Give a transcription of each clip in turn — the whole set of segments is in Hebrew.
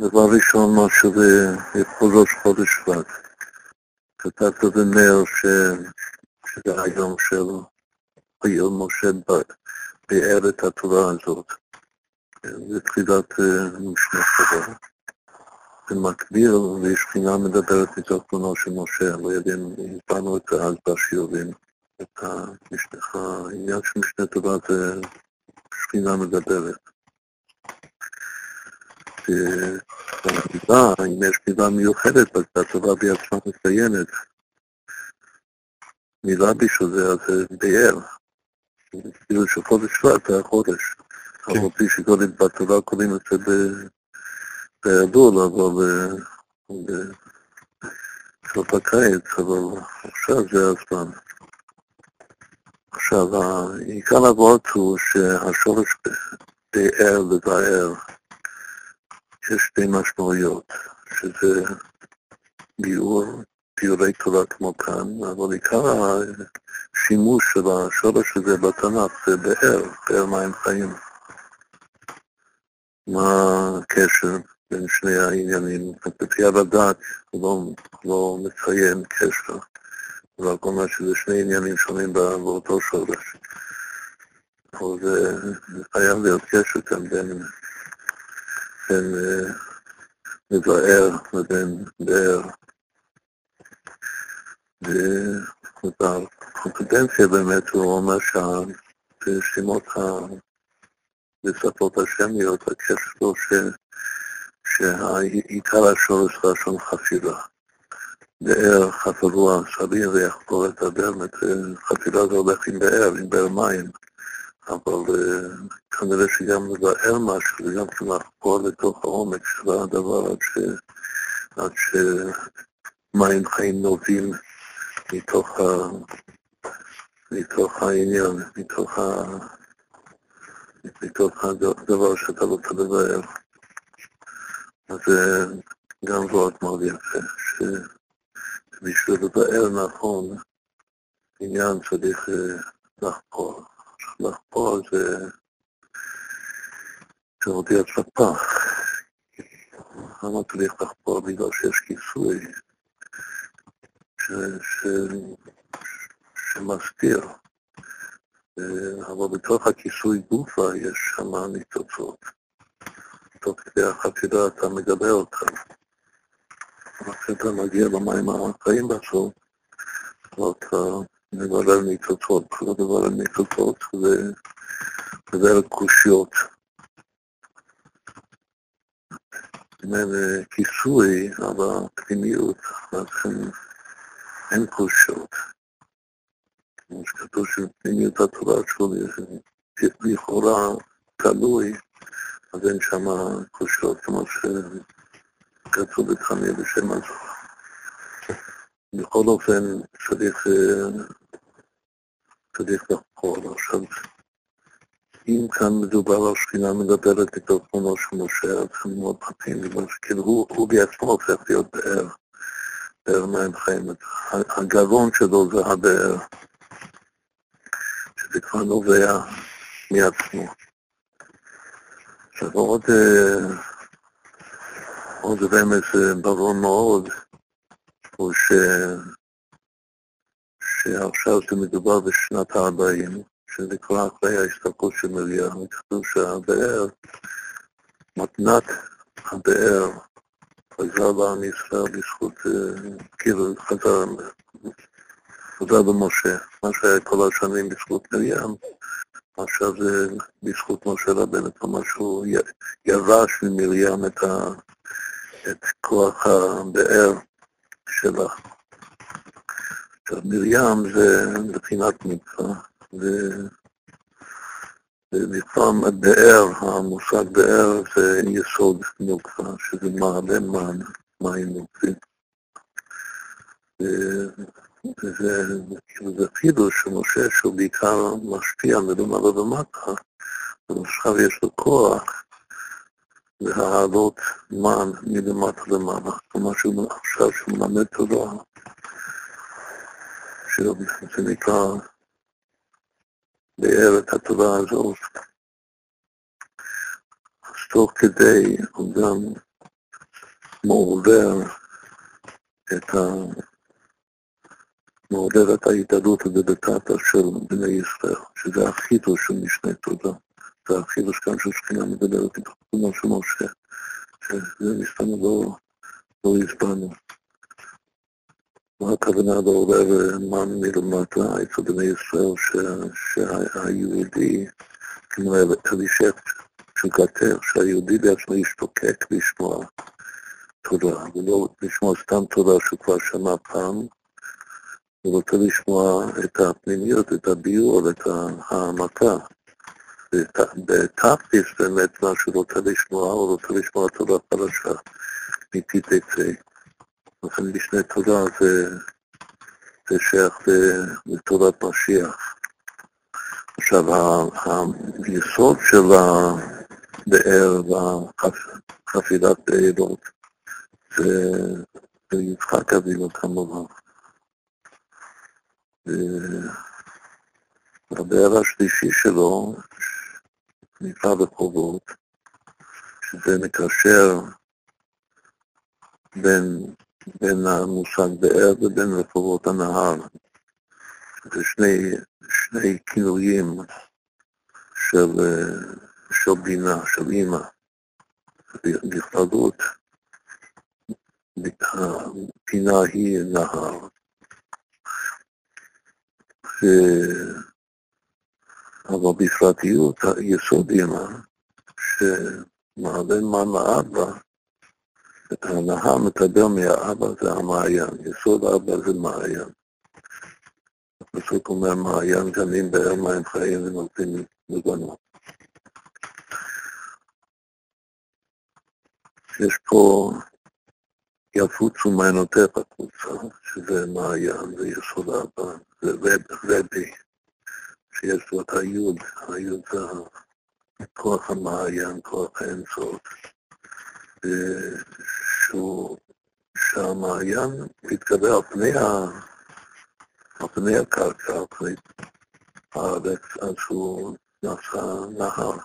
דבר ראשון, מה שזה לכבוד ראש חודש שבט. כתבת בנר ש... שזה היום של היום משה ביאר את התורה הזאת. זה תחילת אה, משנה חדש. במקביל, ויש בחינה מדברת מתוך תמונו של משה, לא יודעים, הסברנו את זה אז בשיעורים. את המשנה, העניין של משנה טובה זה שכינה מדברת. והמילה, אם יש מילה מיוחדת, אז הטובה בעצמה מציינת. מילה בשביל זה, אז זה באר. כאילו שחודש שבט זה החודש. אבל כן. כפי שקודם בתורה קוראים את זה בהיעדול, אבל בסוף הקיץ, אבל עכשיו זה הזמן. עכשיו, עיקר הוורד הוא שהשורש באר לבאר, יש שתי משמעויות, שזה ביאור, ביאורי תורה כמו כאן, אבל עיקר השימוש של השורש הזה בתנ"ך זה באר, באר מים חיים. מה הקשר בין שני העניינים? לפי הדת לא, לא מציין קשר. אבל כל מה שזה שני עניינים שונים באותו שורש. אבל זה חייב להיות קשר כאן בין, בין אה, מבאר לבין באר. ובקונפידנציה באמת הוא אומר שהשמות בשפות השמיות, הקשר שלו שהעיקר השורש לשון חפירה. באר חפרו הסבים ויחפור את הדם, חפירה זה הולך עם באר, עם באר מים, אבל אה, כנראה שגם לבאר משהו, וגם כן לחפור לתוך העומק של הדבר עד, שמים חיים נובעים מתוך, ה... מתוך העניין, מתוך, ה... מתוך הדבר שאתה רוצה לבאר. אז זה גם ועוד מאוד יפה, ש... בשביל לבאר נכון עניין צריך אה, לחפור. לחפור זה, זה מודיע ספח. למה צריך לחפור? בגלל שיש כיסוי שמסתיר. אבל בתוך הכיסוי גופה יש שם ניצוצות. תוך כדי החפירה אתה מגבה אותם. כשאתה מגיע למים החיים בסוף, אתה מברר ניצוצות, לא מברר ניצוצות ומברר קושיות. אם אין כיסוי על הפנימיות, אז אין קושיות. כמו שכתוב שפנימיות התורה שלו לכאורה תלוי, אז אין שם קושיות, כמו ש... כתוב בתחמיה בשם הזוהר. בכל אופן צריך, אה, צריך לחקור. עכשיו, אם כאן מדובר על שכינה מדברת את תמונו של משה, אז הם מאוד פרטים, בגלל שכאילו הוא, הוא בעצמו הופך להיות באר, באר מים חיים. הגרון שלו זה הבאר, שזה כבר נובע מעצמו. עכשיו עוד... אה, עוד רמז אה, ברור מאוד הוא ש... שעכשיו זה מדובר בשנת ה-40, שזה כבר אחרי ההסתכלות של מרים, כתוב שהבאר, מתנת הבאר, חזר לעם ישראל בזכות, אה, כאילו חזר, חזר במשה, מה שהיה כל השנים בזכות מרים, עכשיו זה בזכות משה רבנו, כלומר שהוא ירש ממרים את ה... את כוח הבאר שלה. עכשיו, מרים זה מבחינת מצווה, ובפעם באר, המושג באר זה יסוד נוקפה, שזה מעלה מן, מים נוקפים. וזה כאילו זה חידוש שמשה שהוא בעיקר משפיע מלמעלה ומטה, אבל עכשיו יש לו כוח להעלות מן מלמטה למעלה. כלומר שהוא עכשיו שהוא מלמד תורה, שזה נקרא באר את התורה הזאת. אז תוך כדי הוא גם מעורר את ה... מעורר את ההתעלות בדקתא של בני ישראל, שזה החידוש של משנה תודה. זה החידוש כאן של שכינה מדברת עם חתומו של משה, שזה מסתמה לא, לא הסברנו. מה הכוונה לעורר מן מלמטה? אצל בני ישראל, שהיהודי, כמו אלישף שהוא כתב, שהיהודי בעצמו ישתוקק לשמוע תודה, ולא לשמוע סתם תודה שהוא כבר שמע פעם, הוא רוצה לשמוע את הפנימיות, את הביור, את העמקה. בתכלס באמת מה שהוא רוצה לשמוע, הוא רוצה לשמוע תודה חדשה מפי תצא. לכן משנה תודה זה, זה שייך לתודת משיח. עכשיו, היסוד של הבאר והחפירת בארות זה יצחק אבינו כמובן. והבאר השלישי שלו נקרא בחובות, שזה מקשר בין, בין המושג באר ובין רחובות הנהר. זה שני, שני כינויים של, של בינה, של אימא. בכללות, הפינה היא נהר. ו... אבל בפרטיות היסוד אימא, שמעלה מן לאבא, את הנהר מקבל מהאבא זה המעיין, יסוד אבא זה מעיין. הפסוק אומר מעיין גנים באר מים חיים ונותנים לבנות. יש פה יפוצו מעיינותיך קבוצה, שזה מעיין, זה יסוד אבא, זה רבי, שיש לו את היוד, היוד זה כוח המעיין, כוח האינסוף, שהוא, שהמעיין מתגבר על פני, ה, על פני הקרקע, על פני הארץ, עד שהוא נעשה נהר.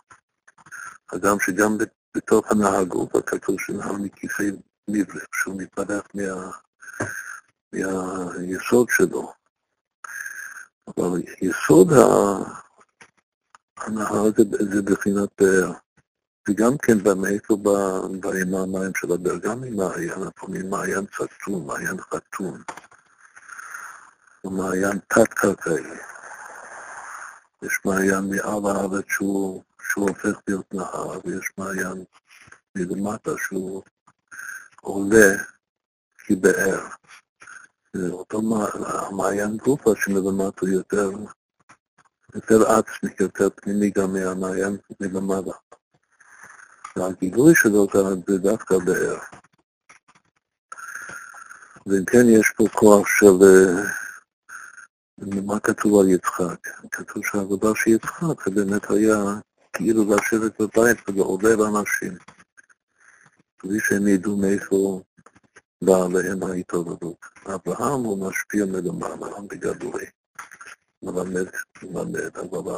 אדם שגם בתוך הנהר גופה כתוב שנהר מכיסי מבלה, שהוא מתפתח מה, מהיסוד שלו. אבל יסוד הנהר זה, זה בחינת באר. וגם כן מאיפה באים המים של הבאר, גם ממעיין, לפעמים מעיין צצום, מעיין חתום, או מעיין תת-קרקעי. יש מעיין מעל הארץ שהוא, שהוא הופך להיות נהר, ויש מעיין מלמטה שהוא עולה כבאר. אותו המעיין גופה שמלמטה יותר, יותר עצמי, יותר פנימי גם מהמעיין מלמעלה. והגילוי שלו זה דווקא באר. ואם כן, יש פה כוח של... מה כתוב על יצחק? כתוב שהעבודה של יצחק זה באמת היה כאילו לשבת בבית ולעובר אנשים, בלי שהם ידעו מאיפה באה עליהם ההתעוררות. אברהם הוא משפיע מלמעלה בגדולי, מלמד, מלמד, אבל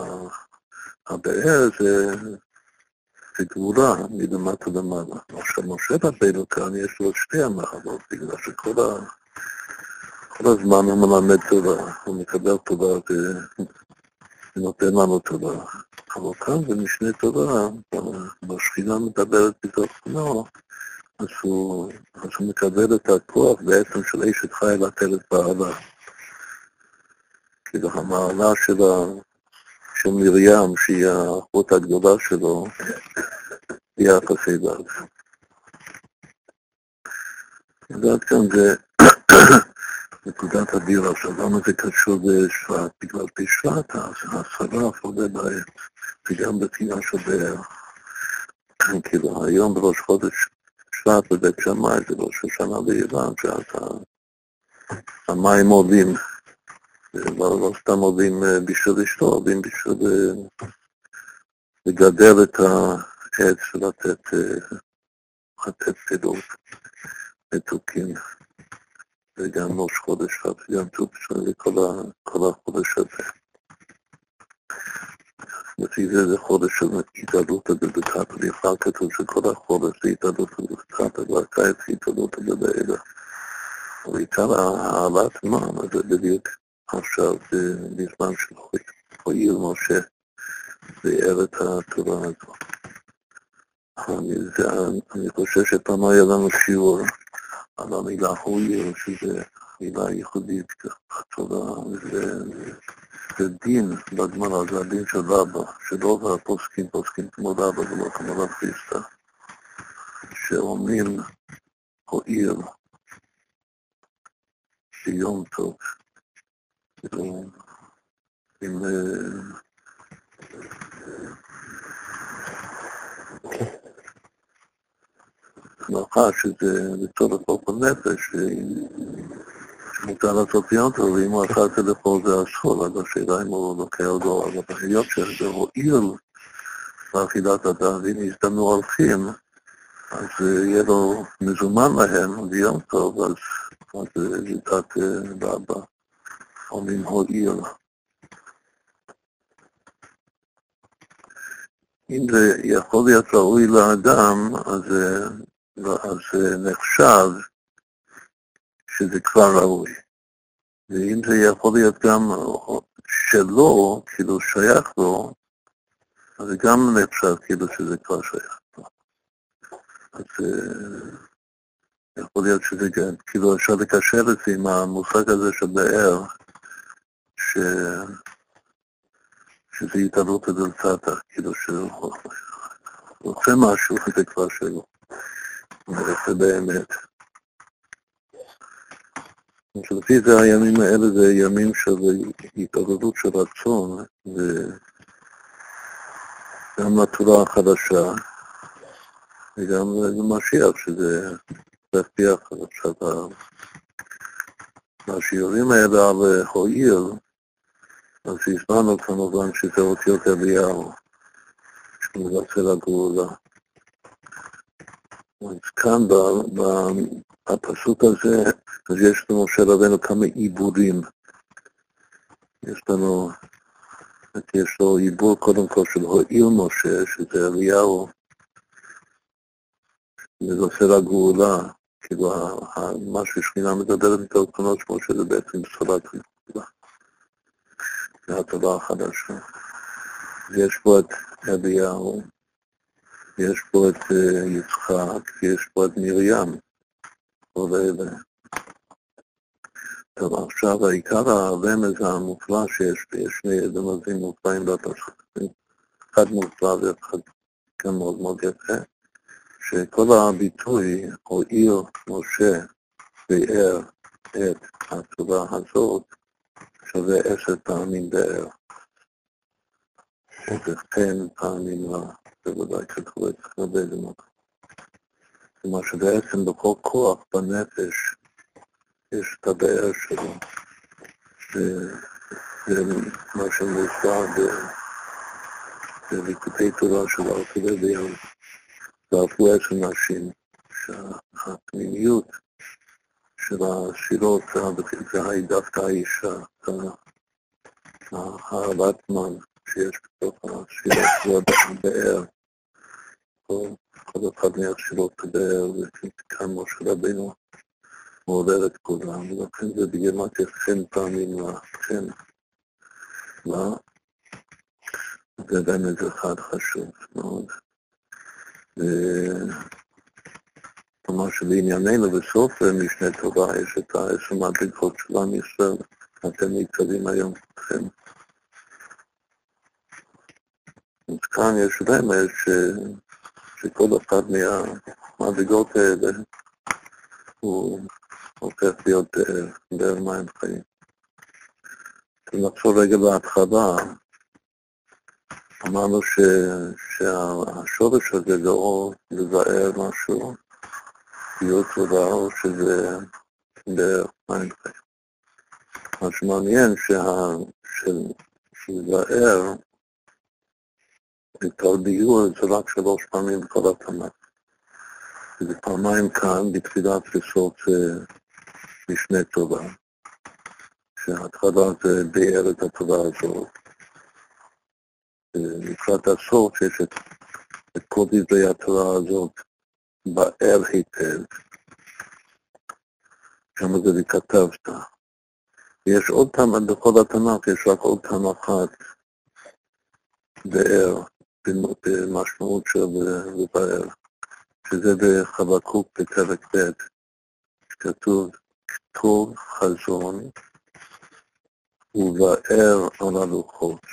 הבאר זה, זה גבולה מלמטה למעלה. עכשיו משה רבינו כאן יש לו שתי המחלות, בגלל שכל ה... כל הזמן הוא מלמד תורה, הוא מקבל תורה ונותן לנו תורה. אבל כאן במשנה תורה, בשכינה מדברת בתוך בנו, אז הוא, אז הוא מקבל את הכוח בעצם של אשת חי לתת את בעלה. כאילו המעלה של, ה, של מרים, שהיא האחות הגדולה שלו, היא יחסי דת. ועד כאן זה נקודת הבירה. עכשיו, למה זה קשור בשבט? בגלל בשבט השרף עולה בעת, וגם בפינה של. כאילו, היום בראש חודש שבט בבית שמאי זה ראש השנה ביוון, שאז המים עולים, לא, סתם אה, בשביל לשתות, עולים בשביל לגדל את העץ ולתת לתת פירות מתוקים. וגם ראש חודש וגם ט"ו בשביל כל החודש הזה. לפי זה זה חודש של התעלות בברכת ובכלל כתוב שכל החודש זה התעלות בברכת ובקיץ זה התעלות בבעלה. ועיקר העלאת מע"מ זה בדיוק עכשיו בזמן של הועיל משה ביאר את התורה הזו. אני, זה, אני חושב שפעם היה לנו שיעור על המילה הועיל, שזה מילה ייחודית טובה, זה דין בגמרא, זה הדין של רבא, שלא הפוסקים פוסקים כמו רבא ולא כמו רב חיסטה, שאומרים הועיל ביום טוב. עם ברכה שזה לצורך אופן נפש, שמותר לעשות ביום טוב, ואם הוא עשה את זה לכל זה אסור, אז השאלה אם הוא לוקח אותו, אבל היות שזה הועיל באכילת הדם, ואם יזדמנו הולכים, אז יהיה לו מזומן להם ביום טוב, אז לדעת רבה, אומרים הועיל. אם זה יכול להיות ראוי לאדם, אז, אז נחשב שזה כבר ראוי. ואם זה יכול להיות גם שלו, כאילו שייך לו, אז זה גם נחשב כאילו שזה כבר שייך לו. אז יכול להיות שזה גם, כאילו אפשר לקשר את זה עם המושג הזה של באר, ש... שזה התעלות בדלתתא, כאילו שהוא רוצה משהו וזה כבר שלו. זה באמת. לפי זה הימים האלה זה ימים של התעוררות של רצון, וגם לתורה החדשה, וגם למשיח, שזה להבטיח עכשיו השיעורים האלה על הועיל, אז הזמנו כמובן שזה אותיות אליהו, שמבשר הגאולה. אז כאן בפסוק הזה, אז יש לנו משה רבנו כמה עיבורים. יש לנו, יש לו עיבור קודם כל של הועיל משה, שזה אליהו, מבשר הגאולה, כאילו מה ששכינה מדברת איתו קונות שמו שזה בעצם בשורת הגאולה. זה הטובה החדשה. ויש פה את אליהו, יש פה את יצחק, ויש פה את מרים, כל אלה. עכשיו העיקר הרמז המופלא שיש, ויש שני רמזים מופלאים בפסוק, אחד מופלא ואחד גם מאוד מאוד יפה, שכל הביטוי הועיל משה ביאר את התשובה הזאת שווה עשר פעמים באר. שזה חן פעמים רע, זה ודאי כתוב את זה הרבה במקום. כלומר שבעצם בכל כוח בנפש יש את שלו. זה מה שמוסבר בליקודי תורה של ביום, והרפואה של נשים, שהפנימיות של השירות זה דווקא האישה, האהבת מן שיש בתוך השירות של הבאר. כל אחד מהשירות הבאר, וכאן משה רבינו מעורר את כולם, ולכן זה בגימטיה חן פעמים חן לה, זה באמת אחד חשוב מאוד. כלומר שבענייננו בסוף משנה טובה יש את העשר מדרגות של עם ישראל, אתם ניצבים היום כולכם. אז כאן יש רמז שכל אחד מהמדרגות האלה הוא הופך להיות באר מים חיים. נחשוב רגע בהתחלה, אמרנו ש, שהשורש הזה זה או לבאר משהו, להיות תודה, או שזה באר מים חיים. מה שמעניין שלבאר את הביור זה רק שלוש פעמים בכל התנ"ך. זה פעמיים כאן בתפילת וסוף משנה טובה, שההתחלה זה ביאר את התורה הזאת, לקראת הסוף יש את, את כל דברי התורה הזאת באר היטב, שם זה וכתבת. יש עוד פעם, בכל התנ"ך יש רק עוד פעם אחת באר, במשמעות של לבאר, שזה בחבקוק בפרק ב', שכתוב כתוב חזון ובאר על הלוחות,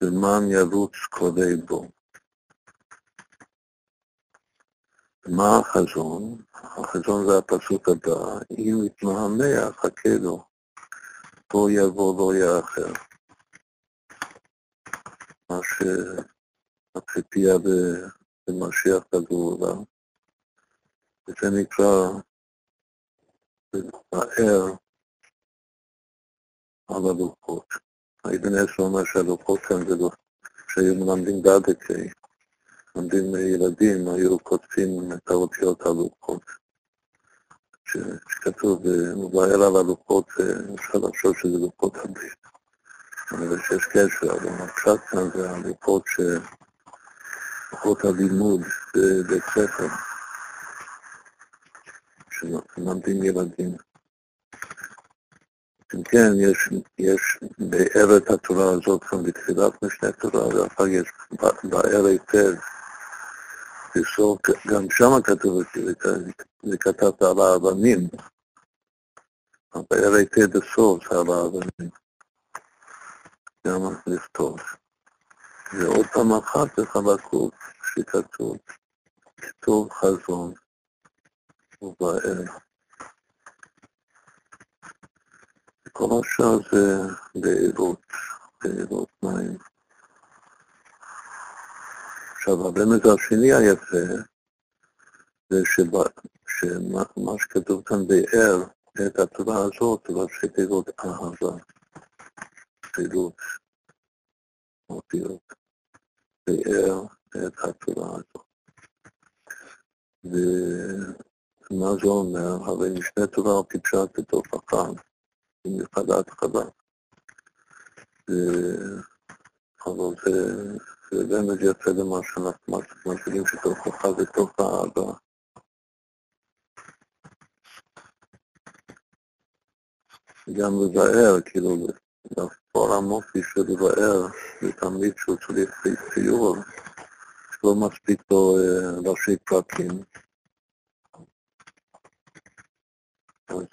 למען ירוץ כל בו. מה החזון? החזון זה הפסוק הבא, אם יתמהמה, חכה לו, פה יבוא לא יאחר. מה שהציפייה במשיח הגאולה, וזה נקרא להתפאר על הלוחות. האבן עשר אומר שהלוחות כאן זה לא, שהיו מלמדים דדקי, לומדים ילדים, היו כותבים את האותיות הלוחות. שכתוב, מבאר על הלוחות, אפשר לחשוב שזה לוחות הברית. אני חושב שיש קשר, אבל הפשט כאן זה הלוחות ש... לוחות הלימוד בבית ספר. שמלמדים ילדים. אם כן, יש, יש בארץ התורה הזאת, גם בתפילת משנה תורה, ואחר יש באר היטב, בסוף, גם שם כתוב, וכתבת על האבנים, הבאר היטב בסוף זה על האבנים, גם לכתוב. ועוד פעם אחת בחבקוק שכתוב, כתוב חזון. ובאר. כל השאר זה בארות, בארות מים. עכשיו, הרמז השני היפה זה שמה, שמה שכתוב כאן באר, את התורה הזאת, ראשי תיבות אהבה, פעילות, אותיות, באר את התורה הזאת. מה זה אומר? הרי משנה תורה טיפשה בתוך החג, במיוחד ההתחלה. אבל זה, באמת יוצא למה שאנחנו מבינים שתוך זה תוך האהבה. גם לבאר, כאילו, לפור המופי של לבאר, זה תמיד שהוא צריך ציור, שלא מספיק לו אה, ראשי פרקים. אז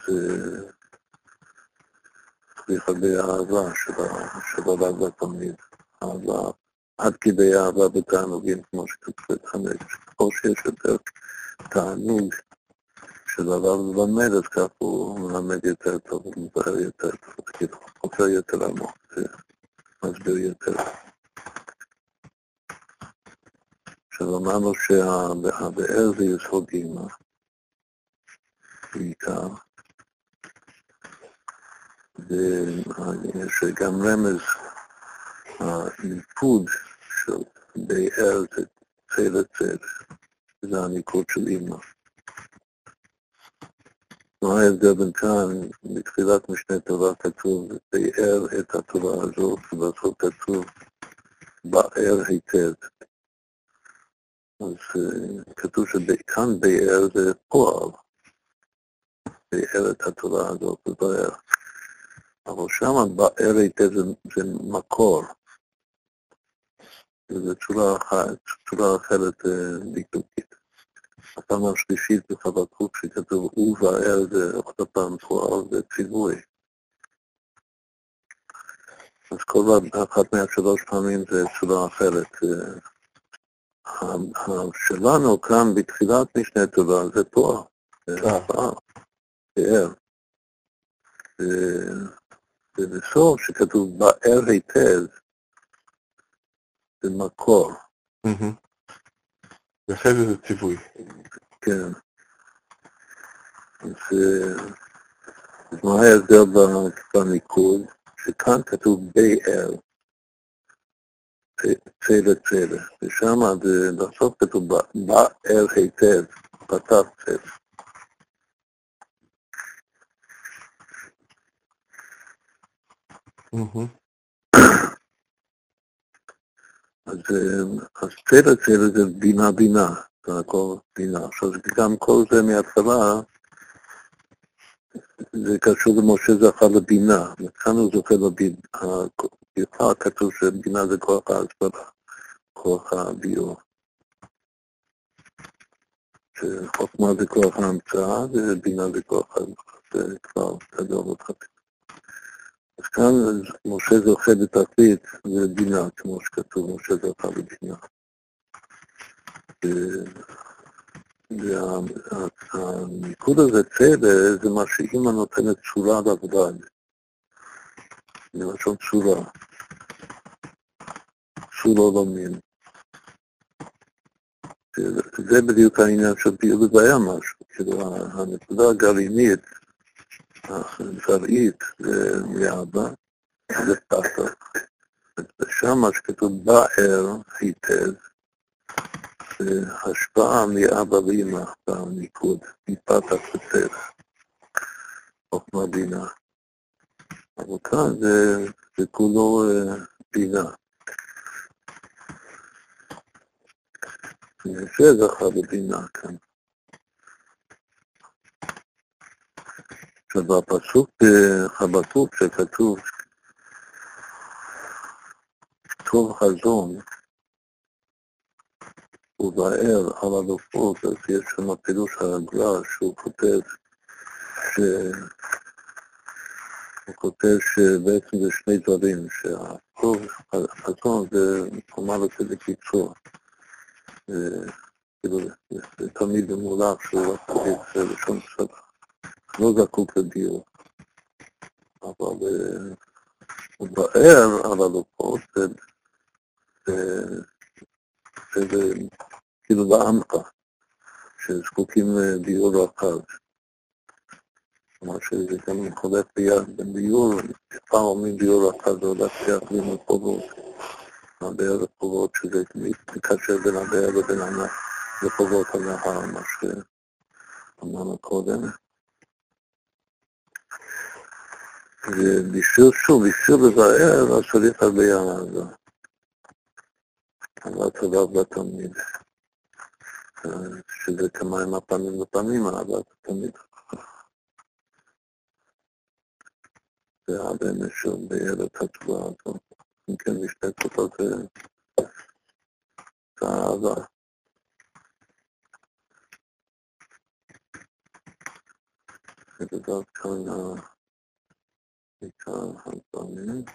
צריך הרבה אהבה של הל"ג לתלמיד. אהבה, עד כדי אהבה בתענוגים, כמו שכתוב בחמש. ככל שיש יותר תענוג של הרב ללמד, אז כך הוא מלמד יותר טוב, הוא מבאר יותר טוב, כאילו, חופר יותר עמוק, מסביר יותר. עכשיו אמרנו שהבאר זה יסוד גימה, בעיקר. ויש גם רמז, הניקוד של באר זה צל לצל, זה הניקוד של אימא. מה ההבדל בין כאן, בתחילת משנה תורה כתוב, באר את התורה הזאת, ובסוף כתוב, באר היטב. אז כתוב שכאן באר זה פועל, באר את התורה הזאת, ובאר. אבל שם באר היטב זה, זה מקור. זו צורה אחת, צורה אחרת אה, דקדוקית. הפעם השלישית בחבקוק שכתוב ובאר זה עוד פעם תואר וציווי. אז כל אחת מהשלוש פעמים זה צורה אחרת. אה, שלנו כאן בתחילת משנה טובה זה תואר, באר. ובסוף שכתוב באר היטב, זה מקור. ואחרי זה זה ציווי. כן. אז מה ההבדל בניקוד? שכאן כתוב באר, צלע צלע, ושם בסוף כתוב באר היטב, פתח צלע. אז, אז צלע צלע זה בינה בינה, זה הכל בינה. עכשיו גם כל זה מההתחלה, זה קשור למשה זכה לבינה, וכאן הוא זוכה לבינה, כתוב שבינה זה כוח ההסברה, כוח הביור. שחוכמה זה כוח ההמצאה ובינה זה כוח ההסברה, זה כבר גדול וחצי. כאן משה זוכה בתכלית לבינה, כמו שכתוב, משה זוכה לבינה. והמיקוד הזה, צלע, זה מה שאימא נותנת צורה לבלד. מלשון צורה. צורה לא מין. זה בדיוק העניין של פעילות והיה משהו. כאילו, הנקודה הגרעינית, הזרעית, זה מאבא, זה פתח. ושם שכתוב באר היטב, השפעה מאבא ואמא במיקוד, מפתח וצלע, חוכמה בינה. אבל כאן זה, זה כולו בינה. זה זכה בבינה כאן. עכשיו בפסוק בחבקוק שכתוב כתוב חזון ובאר על הלוחות, אז יש שם פירוש הרגלה שהוא כותב ש... הוא כותב שבעצם זה שני דברים, שהחזון זה כלומר לזה בקיצור. כאילו, זה תמיד במולך שהוא רק תגיד לשון צבא. לא זקוק לדיור. אבל הוא באר על הלוחות, זה כאילו בעמך, שזקוקים לדיור רחב. כלומר שזה גם הולך ביד בין דיור, פעם אומרים דיור רחב זה הולך ביד בין רחובות. הבאר רחובות שזה מקשר בין הבאר לבין הרחובות הנהר, מה שאמרנו קודם. ובשביל, שוב, בשביל לבאר, אז צריך הרבה יענה. אהבת אליו לתלמיד, שזה כמים הפנים לפנים, אהבת התלמיד. זה הבן באר את התשובה הזאת. אם כן, משתי כותות זה האהבה. זה כאן עיקר הדברים.